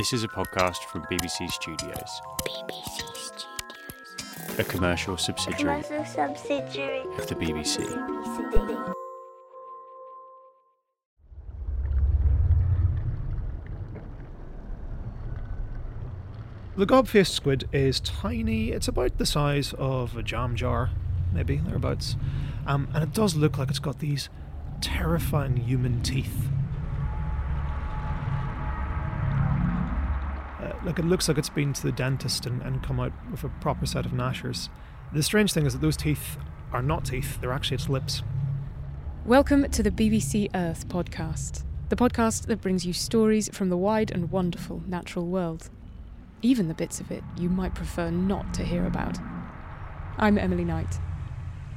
This is a podcast from BBC Studios, BBC Studios. a commercial subsidiary Commercial subsidiary of the BBC. BBC. The gob-faced squid is tiny. It's about the size of a jam jar, maybe thereabouts, um, and it does look like it's got these terrifying human teeth. Like it looks like it's been to the dentist and, and come out with a proper set of gnashers. The strange thing is that those teeth are not teeth; they're actually its lips. Welcome to the BBC Earth podcast, the podcast that brings you stories from the wide and wonderful natural world, even the bits of it you might prefer not to hear about. I'm Emily Knight.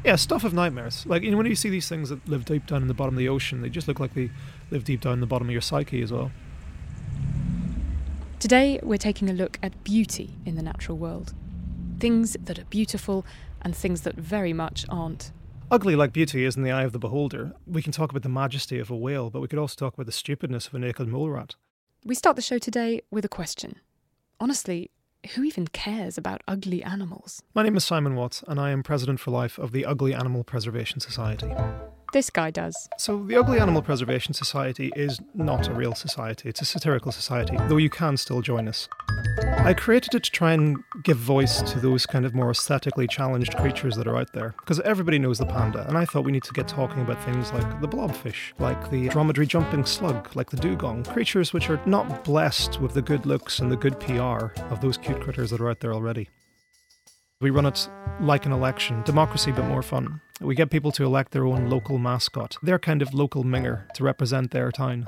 Yeah, stuff of nightmares. Like you know, when you see these things that live deep down in the bottom of the ocean, they just look like they live deep down in the bottom of your psyche as well. Today, we're taking a look at beauty in the natural world. Things that are beautiful and things that very much aren't. Ugly like beauty is in the eye of the beholder. We can talk about the majesty of a whale, but we could also talk about the stupidness of a naked mole rat. We start the show today with a question. Honestly, who even cares about ugly animals? My name is Simon Watts, and I am President for Life of the Ugly Animal Preservation Society. This guy does. So, the Ugly Animal Preservation Society is not a real society, it's a satirical society, though you can still join us. I created it to try and give voice to those kind of more aesthetically challenged creatures that are out there, because everybody knows the panda, and I thought we need to get talking about things like the blobfish, like the dromedary jumping slug, like the dugong, creatures which are not blessed with the good looks and the good PR of those cute critters that are out there already. We run it like an election, democracy but more fun. We get people to elect their own local mascot, their kind of local minger to represent their town.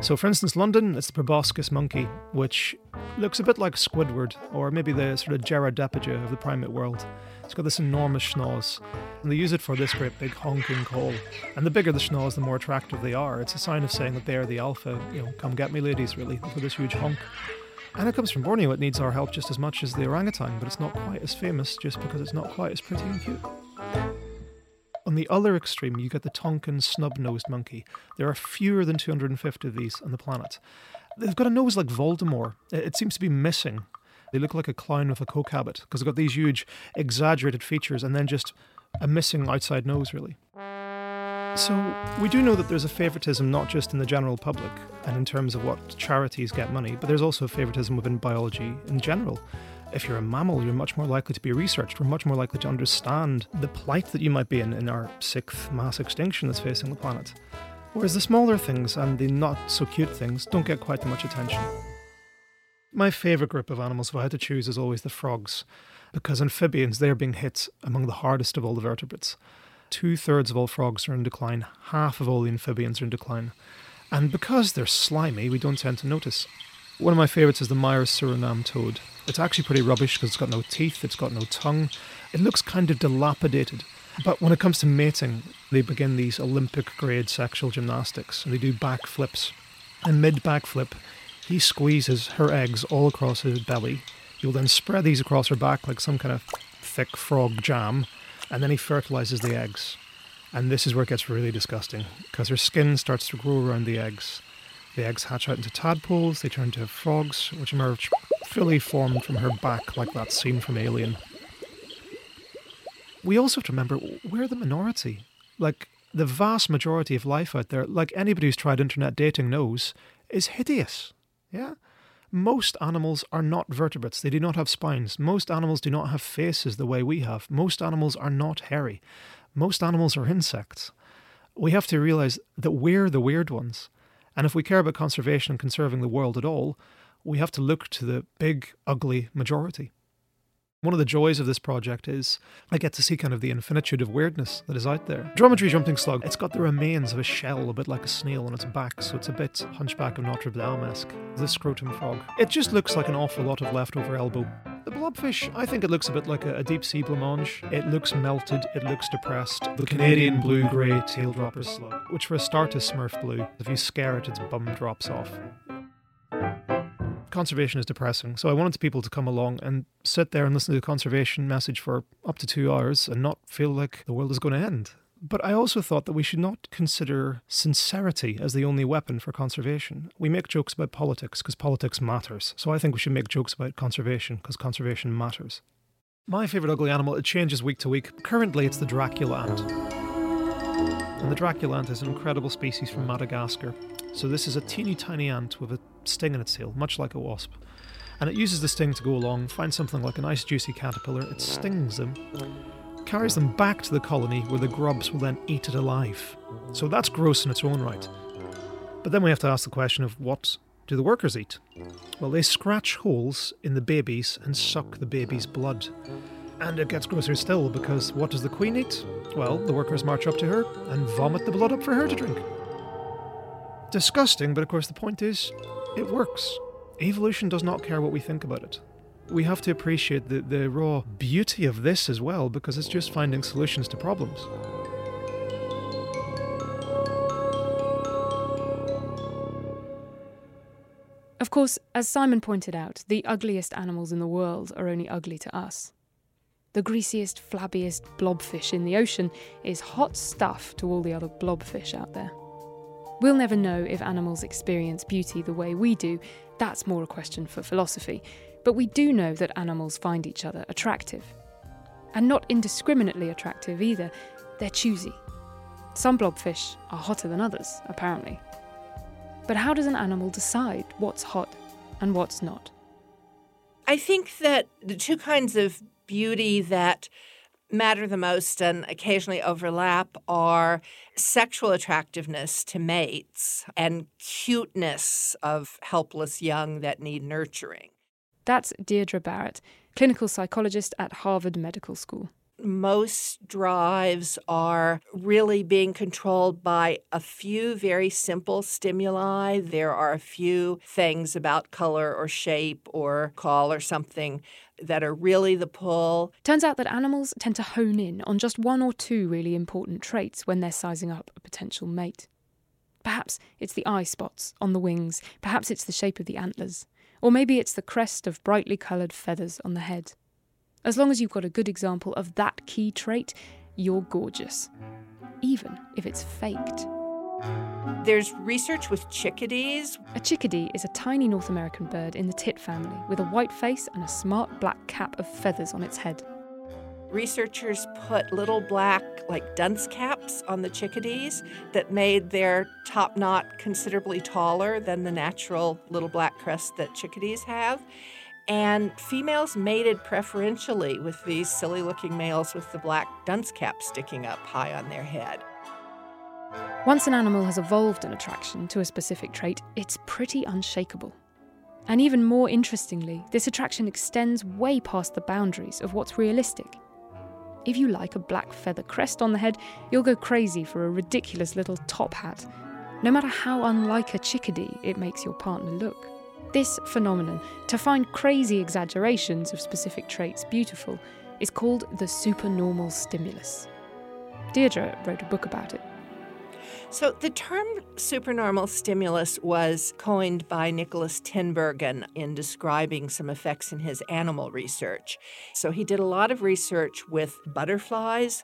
So, for instance, London, it's the proboscis monkey, which looks a bit like Squidward, or maybe the sort of Gerard Depardieu of the primate world. It's got this enormous schnoz, and they use it for this great big honking call. And the bigger the schnoz, the more attractive they are. It's a sign of saying that they are the alpha, you know, come get me, ladies, really, for this huge honk. And it comes from Borneo. It needs our help just as much as the orangutan, but it's not quite as famous just because it's not quite as pretty and cute. On the other extreme, you get the Tonkin snub nosed monkey. There are fewer than 250 of these on the planet. They've got a nose like Voldemort. It seems to be missing. They look like a clown with a coke habit because they've got these huge, exaggerated features and then just a missing outside nose, really. So, we do know that there's a favoritism not just in the general public and in terms of what charities get money, but there's also a favoritism within biology in general. If you're a mammal, you're much more likely to be researched. We're much more likely to understand the plight that you might be in in our sixth mass extinction that's facing the planet. Whereas the smaller things and the not so cute things don't get quite as much attention. My favourite group of animals, if I had to choose, is always the frogs, because amphibians, they're being hit among the hardest of all the vertebrates. Two thirds of all frogs are in decline, half of all the amphibians are in decline. And because they're slimy, we don't tend to notice. One of my favourites is the Myris Surinam toad. It's actually pretty rubbish because it's got no teeth, it's got no tongue. It looks kind of dilapidated. But when it comes to mating, they begin these Olympic grade sexual gymnastics and they do backflips. And mid backflip, he squeezes her eggs all across his belly. He'll then spread these across her back like some kind of thick frog jam, and then he fertilizes the eggs. And this is where it gets really disgusting because her skin starts to grow around the eggs. The eggs hatch out into tadpoles, they turn into frogs, which emerge fully formed from her back, like that scene from Alien. We also have to remember we're the minority. Like, the vast majority of life out there, like anybody who's tried internet dating knows, is hideous. Yeah? Most animals are not vertebrates. They do not have spines. Most animals do not have faces the way we have. Most animals are not hairy. Most animals are insects. We have to realize that we're the weird ones. And if we care about conservation and conserving the world at all, we have to look to the big, ugly majority. One of the joys of this project is I get to see kind of the infinitude of weirdness that is out there. Dromedary jumping slug, it's got the remains of a shell, a bit like a snail on its back, so it's a bit hunchback of Notre Dame esque. The scrotum frog. It just looks like an awful lot of leftover elbow. The blobfish, I think it looks a bit like a, a deep sea blancmange. It looks melted, it looks depressed. The Canadian blue grey tail dropper slug, which for a start is smurf blue. If you scare it, its bum drops off conservation is depressing. So I wanted people to come along and sit there and listen to the conservation message for up to two hours and not feel like the world is going to end. But I also thought that we should not consider sincerity as the only weapon for conservation. We make jokes about politics because politics matters. So I think we should make jokes about conservation because conservation matters. My favourite ugly animal, it changes week to week. Currently, it's the Dracula ant. And the Dracula ant is an incredible species from Madagascar. So this is a teeny tiny ant with a sting in its tail, much like a wasp. And it uses the sting to go along, find something like a nice juicy caterpillar, it stings them, carries them back to the colony where the grubs will then eat it alive. So that's gross in its own right. But then we have to ask the question of what do the workers eat? Well, they scratch holes in the babies and suck the baby's blood. And it gets grosser still because what does the queen eat? Well, the workers march up to her and vomit the blood up for her to drink. Disgusting, but of course the point is, it works. Evolution does not care what we think about it. We have to appreciate the, the raw beauty of this as well because it's just finding solutions to problems. Of course, as Simon pointed out, the ugliest animals in the world are only ugly to us. The greasiest, flabbiest blobfish in the ocean is hot stuff to all the other blobfish out there. We'll never know if animals experience beauty the way we do, that's more a question for philosophy. But we do know that animals find each other attractive. And not indiscriminately attractive either, they're choosy. Some blobfish are hotter than others, apparently. But how does an animal decide what's hot and what's not? I think that the two kinds of beauty that matter the most and occasionally overlap are sexual attractiveness to mates and cuteness of helpless young that need nurturing. That's Deirdre Barrett, clinical psychologist at Harvard Medical School. Most drives are really being controlled by a few very simple stimuli. There are a few things about color or shape or call or something that are really the pull. Turns out that animals tend to hone in on just one or two really important traits when they're sizing up a potential mate. Perhaps it's the eye spots on the wings, perhaps it's the shape of the antlers, or maybe it's the crest of brightly coloured feathers on the head. As long as you've got a good example of that key trait, you're gorgeous, even if it's faked. There's research with chickadees. A chickadee is a tiny North American bird in the tit family with a white face and a smart black cap of feathers on its head. Researchers put little black, like dunce caps on the chickadees that made their top knot considerably taller than the natural little black crest that chickadees have. And females mated preferentially with these silly looking males with the black dunce cap sticking up high on their head. Once an animal has evolved an attraction to a specific trait, it's pretty unshakable. And even more interestingly, this attraction extends way past the boundaries of what's realistic. If you like a black feather crest on the head, you'll go crazy for a ridiculous little top hat, no matter how unlike a chickadee it makes your partner look. This phenomenon, to find crazy exaggerations of specific traits beautiful, is called the supernormal stimulus. Deirdre wrote a book about it. So, the term supernormal stimulus was coined by Nicholas Tinbergen in describing some effects in his animal research. So, he did a lot of research with butterflies.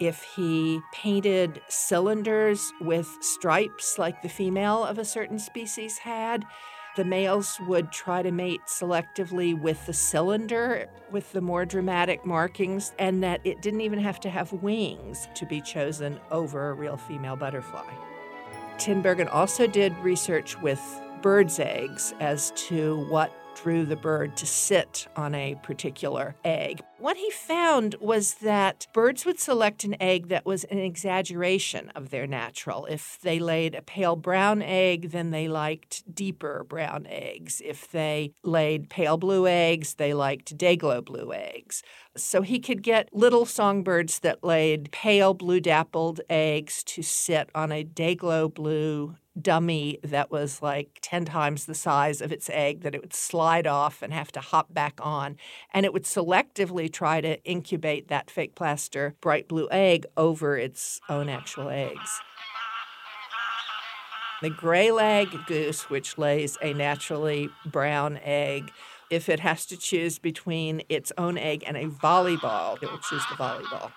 If he painted cylinders with stripes like the female of a certain species had, the males would try to mate selectively with the cylinder with the more dramatic markings, and that it didn't even have to have wings to be chosen over a real female butterfly. Tinbergen also did research with birds' eggs as to what drew the bird to sit on a particular egg. What he found was that birds would select an egg that was an exaggeration of their natural. If they laid a pale brown egg, then they liked deeper brown eggs. If they laid pale blue eggs, they liked day-glow blue eggs. So he could get little songbirds that laid pale blue dappled eggs to sit on a day-glow blue dummy that was like 10 times the size of its egg that it would slide off and have to hop back on. And it would selectively try to incubate that fake plaster bright blue egg over its own actual eggs. The greylag goose, which lays a naturally brown egg, if it has to choose between its own egg and a volleyball, it will choose the volleyball.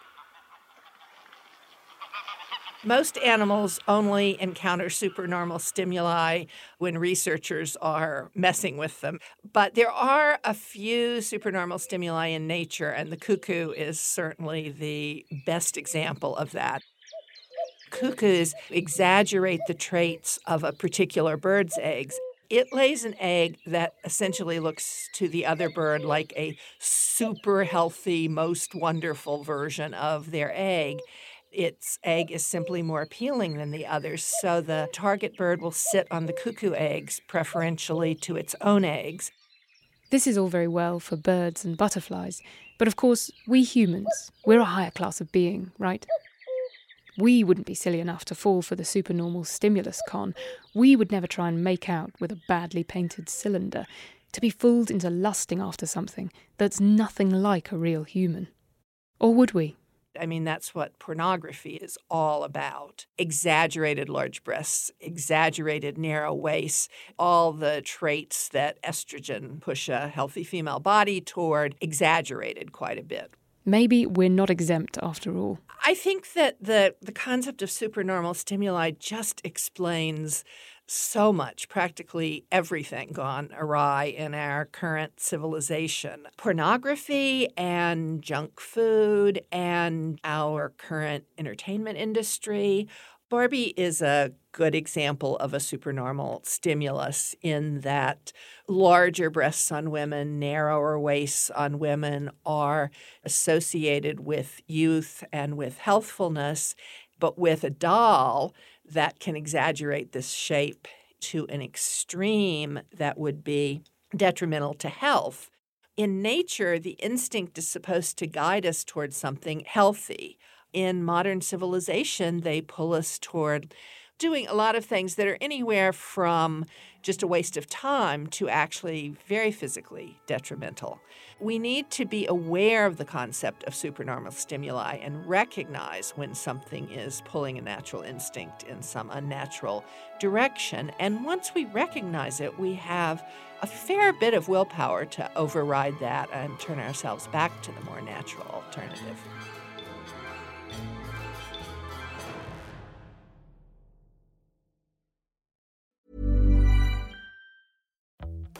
Most animals only encounter supernormal stimuli when researchers are messing with them. But there are a few supernormal stimuli in nature, and the cuckoo is certainly the best example of that. Cuckoos exaggerate the traits of a particular bird's eggs. It lays an egg that essentially looks to the other bird like a super healthy, most wonderful version of their egg its egg is simply more appealing than the others. So the target bird will sit on the cuckoo eggs preferentially to its own eggs. This is all very well for birds and butterflies, but of course, we humans, we're a higher class of being, right? We wouldn't be silly enough to fall for the supernormal stimulus con. We would never try and make out with a badly painted cylinder, to be fooled into lusting after something that's nothing like a real human. Or would we? I mean, that's what pornography is all about exaggerated large breasts, exaggerated narrow waists, all the traits that estrogen push a healthy female body toward, exaggerated quite a bit. Maybe we're not exempt after all. I think that the, the concept of supernormal stimuli just explains so much, practically everything gone awry in our current civilization. Pornography and junk food and our current entertainment industry. Barbie is a good example of a supernormal stimulus in that larger breasts on women, narrower waists on women are associated with youth and with healthfulness. But with a doll, that can exaggerate this shape to an extreme that would be detrimental to health. In nature, the instinct is supposed to guide us towards something healthy. In modern civilization, they pull us toward doing a lot of things that are anywhere from just a waste of time to actually very physically detrimental. We need to be aware of the concept of supernormal stimuli and recognize when something is pulling a natural instinct in some unnatural direction. And once we recognize it, we have a fair bit of willpower to override that and turn ourselves back to the more natural alternative.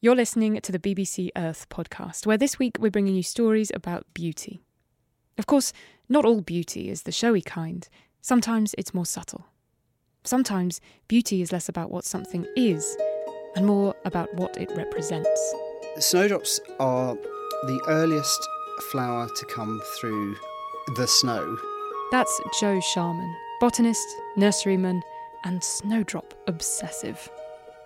You're listening to the BBC Earth podcast, where this week we're bringing you stories about beauty. Of course, not all beauty is the showy kind. Sometimes it's more subtle. Sometimes beauty is less about what something is and more about what it represents. Snowdrops are the earliest flower to come through the snow. That's Joe Sharman, botanist, nurseryman, and snowdrop obsessive.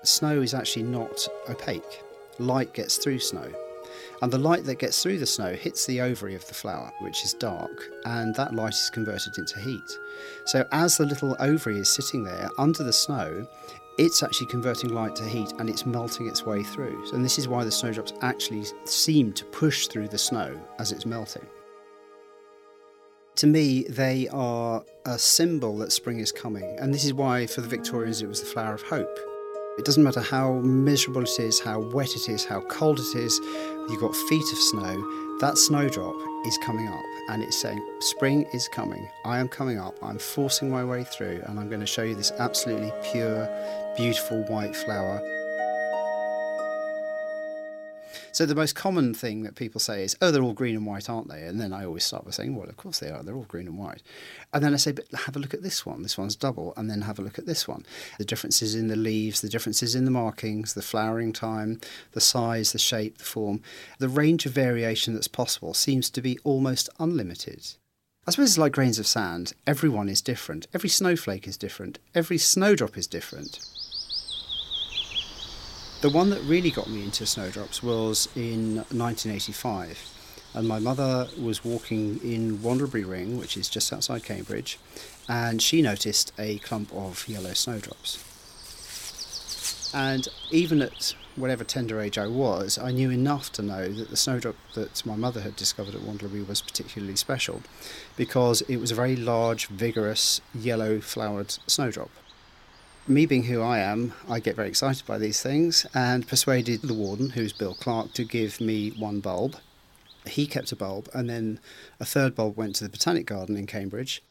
Snow is actually not opaque. Light gets through snow. And the light that gets through the snow hits the ovary of the flower, which is dark, and that light is converted into heat. So as the little ovary is sitting there under the snow, it's actually converting light to heat and it's melting its way through. And this is why the snowdrops actually seem to push through the snow as it's melting. To me, they are a symbol that spring is coming, and this is why for the Victorians it was the flower of hope. It doesn't matter how miserable it is, how wet it is, how cold it is, you've got feet of snow, that snowdrop is coming up and it's saying, Spring is coming, I am coming up, I'm forcing my way through, and I'm going to show you this absolutely pure, beautiful white flower. So the most common thing that people say is, "Oh, they're all green and white, aren't they?" And then I always start by saying, "Well, of course they are. They're all green and white." And then I say, "But have a look at this one. This one's double." And then have a look at this one. The differences in the leaves, the differences in the markings, the flowering time, the size, the shape, the form, the range of variation that's possible seems to be almost unlimited. I suppose it's like grains of sand. Everyone is different. Every snowflake is different. Every snowdrop is different. The one that really got me into snowdrops was in 1985. And my mother was walking in Wandlebury Ring, which is just outside Cambridge, and she noticed a clump of yellow snowdrops. And even at whatever tender age I was, I knew enough to know that the snowdrop that my mother had discovered at Wandlebury was particularly special because it was a very large, vigorous, yellow flowered snowdrop me being who I am, I get very excited by these things and persuaded the warden, who's Bill Clark, to give me one bulb. He kept a bulb, and then a third bulb went to the Botanic Garden in Cambridge.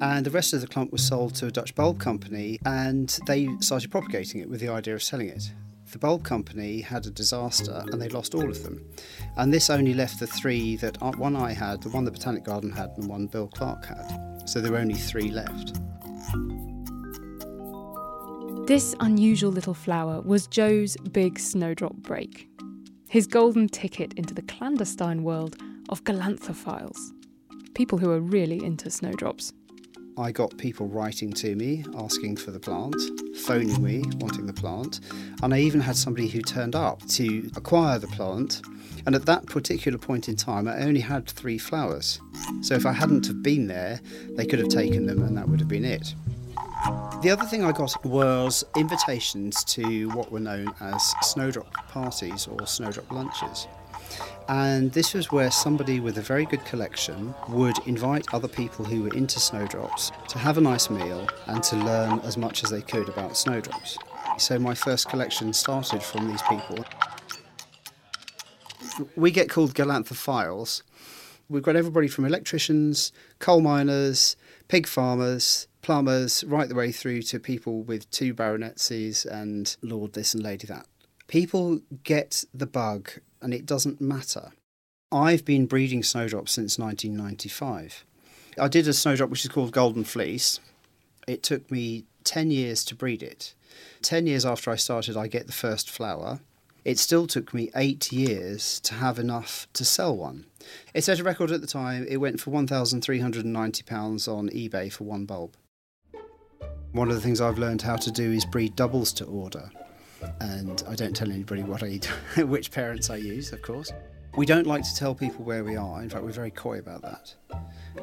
And the rest of the clump was sold to a Dutch bulb company, and they started propagating it with the idea of selling it. The bulb company had a disaster and they lost all of them. And this only left the three that uh, one I had, the one the Botanic Garden had, and the one Bill Clark had. So there were only three left. This unusual little flower was Joe's big snowdrop break. His golden ticket into the clandestine world of galanthophiles, people who are really into snowdrops. I got people writing to me asking for the plant, phoning me wanting the plant, and I even had somebody who turned up to acquire the plant. And at that particular point in time, I only had three flowers. So if I hadn't have been there, they could have taken them, and that would have been it. The other thing I got was invitations to what were known as snowdrop parties or snowdrop lunches. And this was where somebody with a very good collection would invite other people who were into snowdrops to have a nice meal and to learn as much as they could about snowdrops. So my first collection started from these people. We get called galanthophiles. We've got everybody from electricians, coal miners, pig farmers, plumbers, right the way through to people with two baronetcies and Lord this and Lady that. People get the bug and it doesn't matter. I've been breeding snowdrops since 1995. I did a snowdrop which is called Golden Fleece. It took me 10 years to breed it. 10 years after I started, I get the first flower. It still took me eight years to have enough to sell one. It set a record at the time. It went for £1,390 on eBay for one bulb. One of the things I've learned how to do is breed doubles to order. And I don't tell anybody what I which parents I use, of course. We don't like to tell people where we are. In fact, we're very coy about that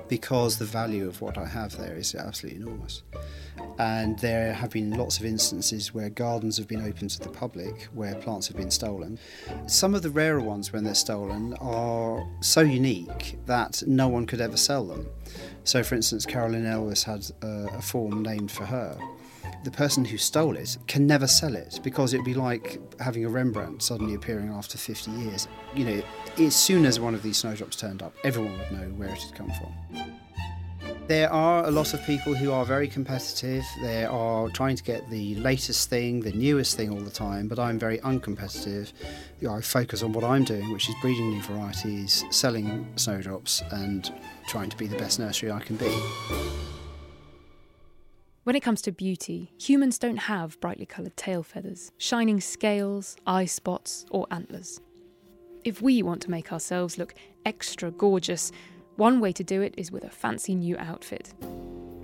because the value of what I have there is absolutely enormous. And there have been lots of instances where gardens have been open to the public where plants have been stolen. Some of the rarer ones, when they're stolen, are so unique that no one could ever sell them. So, for instance, Carolyn Elwes had a form named for her the person who stole it can never sell it because it'd be like having a Rembrandt suddenly appearing after 50 years. You know, as soon as one of these snowdrops turned up, everyone would know where it had come from. There are a lot of people who are very competitive. They are trying to get the latest thing, the newest thing all the time, but I'm very uncompetitive. I focus on what I'm doing, which is breeding new varieties, selling snowdrops, and trying to be the best nursery I can be. When it comes to beauty, humans don't have brightly coloured tail feathers, shining scales, eye spots, or antlers. If we want to make ourselves look extra gorgeous, one way to do it is with a fancy new outfit.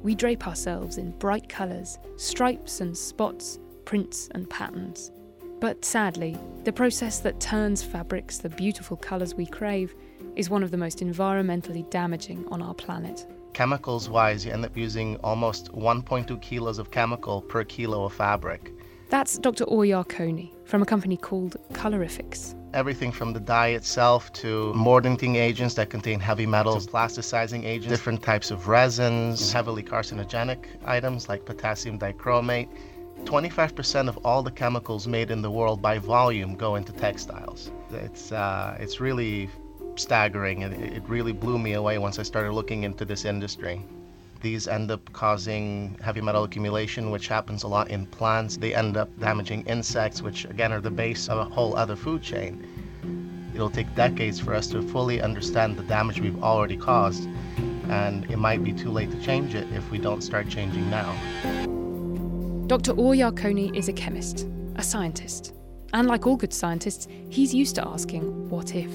We drape ourselves in bright colours, stripes and spots, prints and patterns. But sadly, the process that turns fabrics the beautiful colours we crave is one of the most environmentally damaging on our planet. Chemicals wise, you end up using almost 1.2 kilos of chemical per kilo of fabric. That's Dr. Coney from a company called Colorifix. Everything from the dye itself to mordanting agents that contain heavy metals, plasticizing agents, different types of resins, heavily carcinogenic items like potassium dichromate. 25% of all the chemicals made in the world by volume go into textiles. It's, uh, it's really staggering and it really blew me away once I started looking into this industry. These end up causing heavy metal accumulation, which happens a lot in plants. They end up damaging insects, which again are the base of a whole other food chain. It'll take decades for us to fully understand the damage we've already caused, and it might be too late to change it if we don't start changing now. Dr. Oryar is a chemist, a scientist. And like all good scientists, he's used to asking, what if?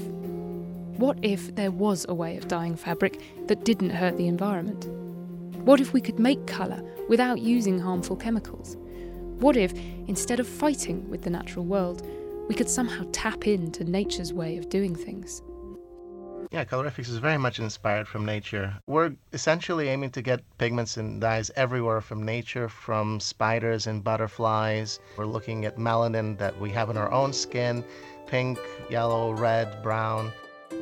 What if there was a way of dyeing fabric that didn't hurt the environment? What if we could make colour without using harmful chemicals? What if, instead of fighting with the natural world, we could somehow tap into nature's way of doing things? Yeah, Colorifix is very much inspired from nature. We're essentially aiming to get pigments and dyes everywhere from nature, from spiders and butterflies. We're looking at melanin that we have in our own skin pink, yellow, red, brown.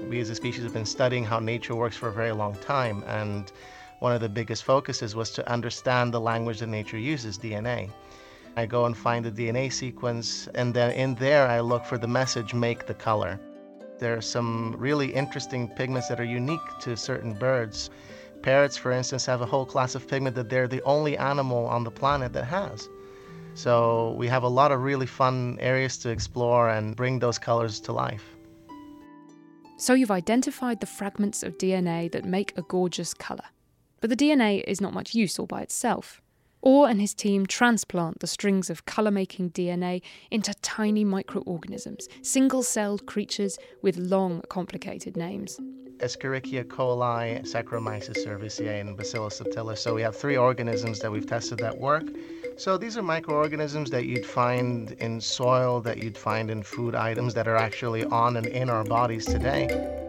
We as a species have been studying how nature works for a very long time, and one of the biggest focuses was to understand the language that nature uses, DNA. I go and find the DNA sequence, and then in there I look for the message make the color. There are some really interesting pigments that are unique to certain birds. Parrots, for instance, have a whole class of pigment that they're the only animal on the planet that has. So we have a lot of really fun areas to explore and bring those colors to life. So you've identified the fragments of DNA that make a gorgeous colour. But the DNA is not much use all by itself. Orr and his team transplant the strings of colour making DNA into tiny microorganisms, single celled creatures with long, complicated names. Escherichia coli, Saccharomyces cerevisiae, and Bacillus subtilis. So we have three organisms that we've tested that work. So these are microorganisms that you'd find in soil, that you'd find in food items that are actually on and in our bodies today.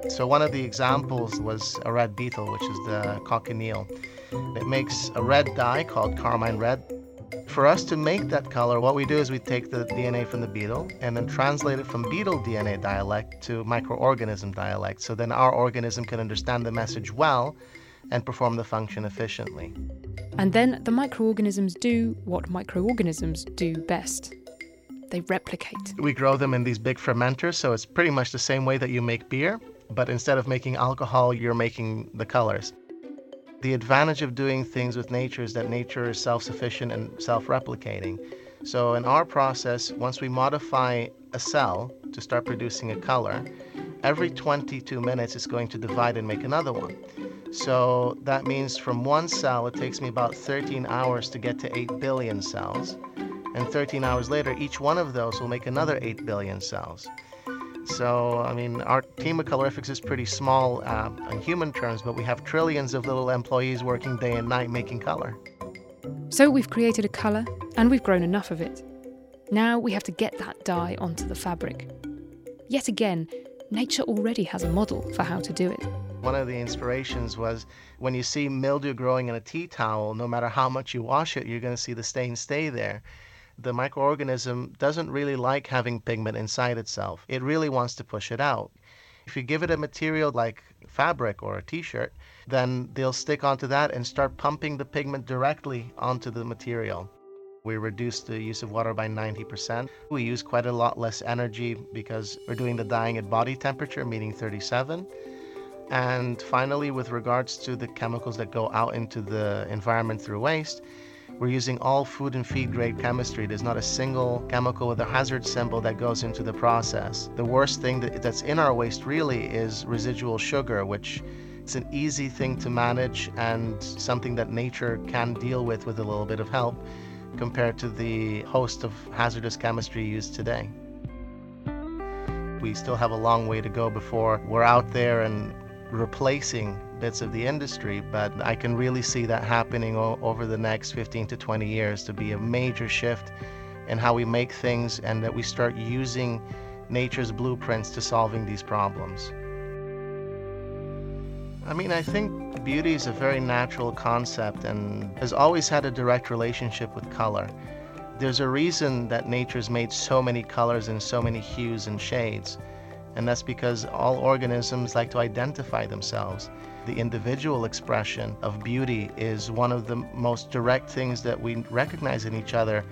So one of the examples was a red beetle, which is the cochineal. It makes a red dye called carmine red. For us to make that color, what we do is we take the DNA from the beetle and then translate it from beetle DNA dialect to microorganism dialect. So then our organism can understand the message well and perform the function efficiently. And then the microorganisms do what microorganisms do best they replicate. We grow them in these big fermenters, so it's pretty much the same way that you make beer, but instead of making alcohol, you're making the colors. The advantage of doing things with nature is that nature is self sufficient and self replicating. So, in our process, once we modify a cell to start producing a color, every 22 minutes it's going to divide and make another one. So that means from one cell, it takes me about 13 hours to get to 8 billion cells. And 13 hours later, each one of those will make another 8 billion cells. So, I mean, our team of Colorifix is pretty small uh, in human terms, but we have trillions of little employees working day and night making color. So we've created a colour and we've grown enough of it. Now we have to get that dye onto the fabric. Yet again, nature already has a model for how to do it. One of the inspirations was when you see mildew growing in a tea towel, no matter how much you wash it, you're going to see the stain stay there. The microorganism doesn't really like having pigment inside itself. It really wants to push it out. If you give it a material like fabric or a t shirt, then they'll stick onto that and start pumping the pigment directly onto the material. We reduced the use of water by 90%. We use quite a lot less energy because we're doing the dyeing at body temperature, meaning 37. And finally, with regards to the chemicals that go out into the environment through waste, we're using all food and feed grade chemistry. There's not a single chemical with a hazard symbol that goes into the process. The worst thing that, that's in our waste really is residual sugar, which it's an easy thing to manage and something that nature can deal with with a little bit of help compared to the host of hazardous chemistry used today. We still have a long way to go before we're out there and replacing bits of the industry, but I can really see that happening o- over the next 15 to 20 years to be a major shift and how we make things and that we start using nature's blueprints to solving these problems. I mean, I think beauty is a very natural concept and has always had a direct relationship with color. There's a reason that nature's made so many colors and so many hues and shades, and that's because all organisms like to identify themselves. The individual expression of beauty is one of the most direct things that we recognize in each other.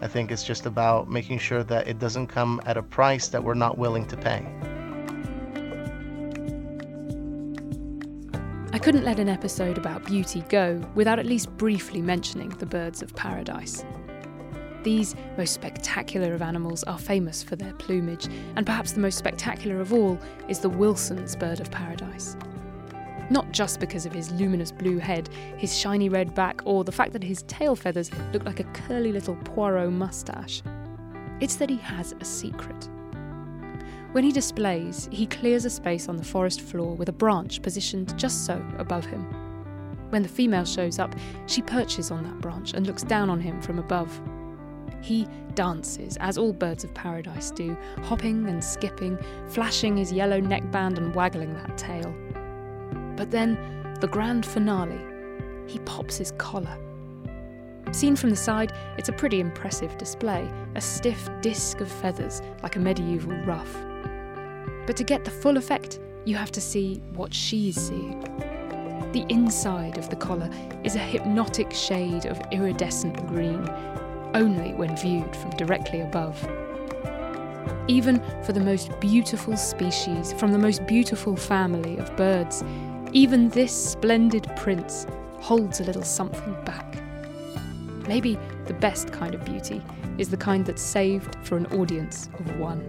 I think it's just about making sure that it doesn't come at a price that we're not willing to pay. Couldn't let an episode about beauty go without at least briefly mentioning the birds of paradise. These most spectacular of animals are famous for their plumage, and perhaps the most spectacular of all is the Wilson's bird of paradise. Not just because of his luminous blue head, his shiny red back, or the fact that his tail feathers look like a curly little Poirot moustache. It's that he has a secret. When he displays, he clears a space on the forest floor with a branch positioned just so above him. When the female shows up, she perches on that branch and looks down on him from above. He dances, as all birds of paradise do, hopping and skipping, flashing his yellow neckband and waggling that tail. But then, the grand finale, he pops his collar. Seen from the side, it's a pretty impressive display a stiff disc of feathers like a medieval ruff. But to get the full effect, you have to see what she's seeing. The inside of the collar is a hypnotic shade of iridescent green, only when viewed from directly above. Even for the most beautiful species, from the most beautiful family of birds, even this splendid prince holds a little something back. Maybe the best kind of beauty is the kind that's saved for an audience of one.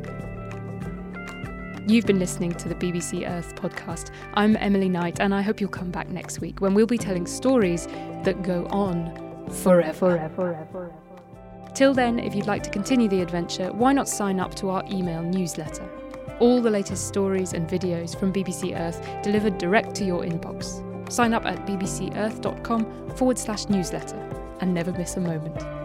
You've been listening to the BBC Earth podcast. I'm Emily Knight, and I hope you'll come back next week when we'll be telling stories that go on forever. forever, forever. Till then, if you'd like to continue the adventure, why not sign up to our email newsletter? All the latest stories and videos from BBC Earth delivered direct to your inbox. Sign up at bbcearth.com forward slash newsletter and never miss a moment.